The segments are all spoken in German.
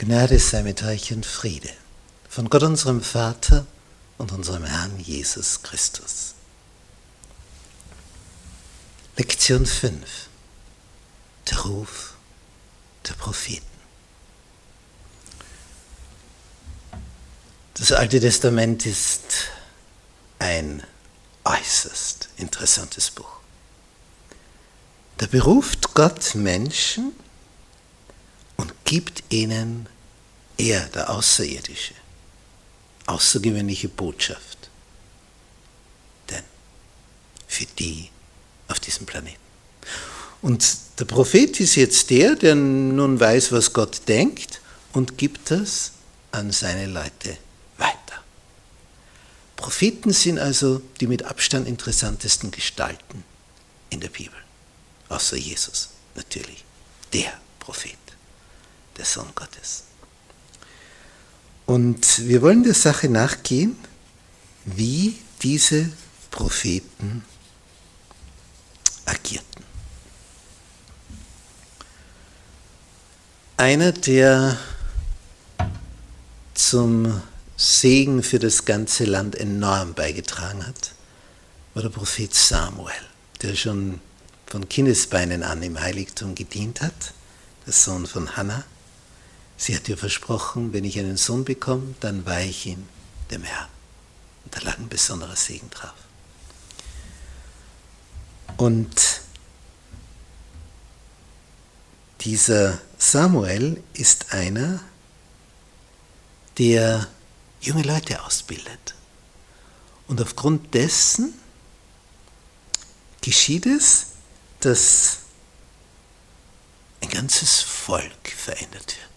Gnade sei mit euch und Friede von Gott unserem Vater und unserem Herrn Jesus Christus. Lektion 5. Der Ruf der Propheten. Das Alte Testament ist ein äußerst interessantes Buch. Da beruft Gott Menschen, gibt ihnen er, der Außerirdische, außergewöhnliche Botschaft. Denn für die auf diesem Planeten. Und der Prophet ist jetzt der, der nun weiß, was Gott denkt und gibt das an seine Leute weiter. Propheten sind also die mit Abstand interessantesten Gestalten in der Bibel, außer Jesus natürlich, der Prophet der Sohn Gottes. Und wir wollen der Sache nachgehen, wie diese Propheten agierten. Einer, der zum Segen für das ganze Land enorm beigetragen hat, war der Prophet Samuel, der schon von Kindesbeinen an im Heiligtum gedient hat, der Sohn von Hannah Sie hat ihr versprochen, wenn ich einen Sohn bekomme, dann weihe ich ihn dem Herrn. Und da lag ein besonderer Segen drauf. Und dieser Samuel ist einer, der junge Leute ausbildet. Und aufgrund dessen geschieht es, dass ein ganzes Volk verändert wird.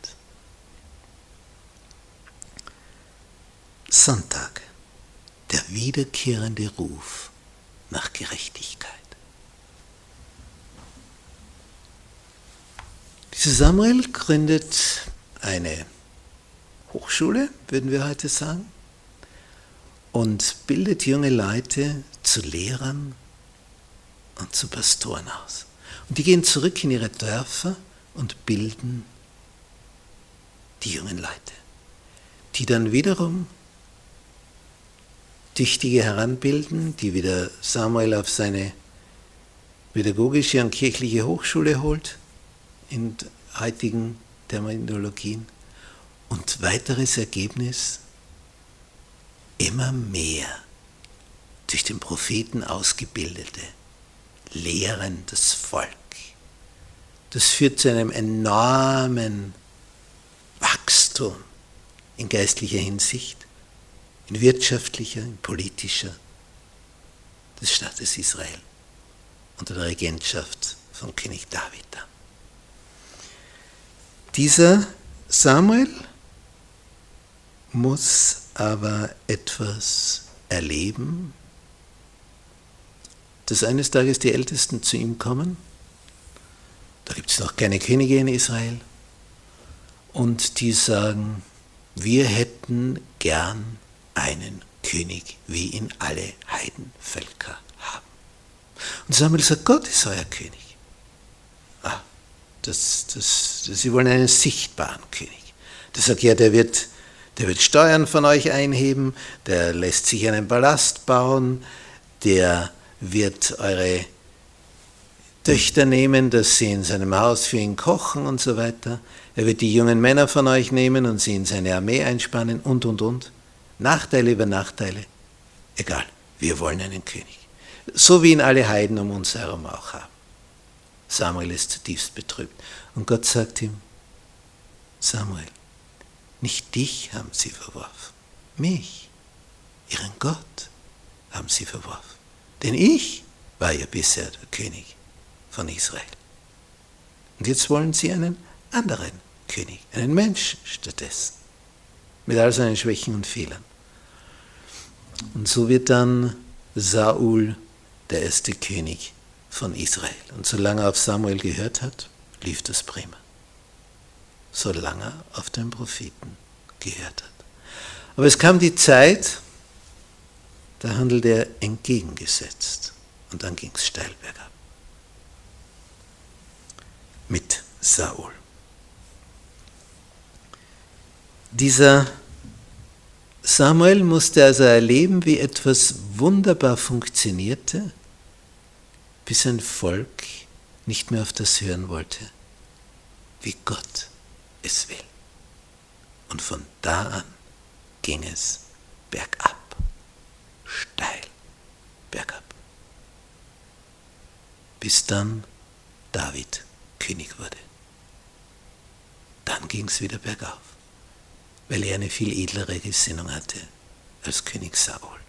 Sonntag, der wiederkehrende Ruf nach Gerechtigkeit. Dieser Samuel gründet eine Hochschule, würden wir heute sagen, und bildet junge Leute zu Lehrern und zu Pastoren aus. Und die gehen zurück in ihre Dörfer und bilden die jungen Leute, die dann wiederum Tüchtige heranbilden, die wieder Samuel auf seine pädagogische und kirchliche Hochschule holt, in heutigen Terminologien. Und weiteres Ergebnis, immer mehr durch den Propheten ausgebildete, lehren das Volk. Das führt zu einem enormen Wachstum in geistlicher Hinsicht in wirtschaftlicher, in politischer des Staates Israel unter der Regentschaft von König David. Dieser Samuel muss aber etwas erleben, dass eines Tages die Ältesten zu ihm kommen. Da gibt es noch keine Könige in Israel. Und die sagen, wir hätten gern einen König, wie ihn alle Heidenvölker haben. Und Samuel sagt, Gott ist euer König. Ah, das, das, das, sie wollen einen sichtbaren König. Der sagt, ja, der wird, der wird Steuern von euch einheben, der lässt sich einen Palast bauen, der wird eure Töchter nehmen, dass sie in seinem Haus für ihn kochen und so weiter. Er wird die jungen Männer von euch nehmen und sie in seine Armee einspannen und, und, und. Nachteile über Nachteile. Egal, wir wollen einen König. So wie ihn alle Heiden um uns herum auch haben. Samuel ist zutiefst betrübt. Und Gott sagt ihm, Samuel, nicht dich haben sie verworfen, mich, ihren Gott haben sie verworfen. Denn ich war ja bisher der König von Israel. Und jetzt wollen sie einen anderen König, einen Menschen stattdessen, mit all seinen Schwächen und Fehlern. Und so wird dann Saul der erste König von Israel. Und solange er auf Samuel gehört hat, lief das prima. Solange er auf den Propheten gehört hat. Aber es kam die Zeit, da handelte er entgegengesetzt. Und dann ging es steil bergab. Mit Saul. Dieser Samuel musste also erleben, wie etwas wunderbar funktionierte, bis sein Volk nicht mehr auf das hören wollte, wie Gott es will. Und von da an ging es bergab, steil bergab, bis dann David König wurde. Dann ging es wieder bergauf weil er eine viel edlere Gesinnung hatte als König Saul.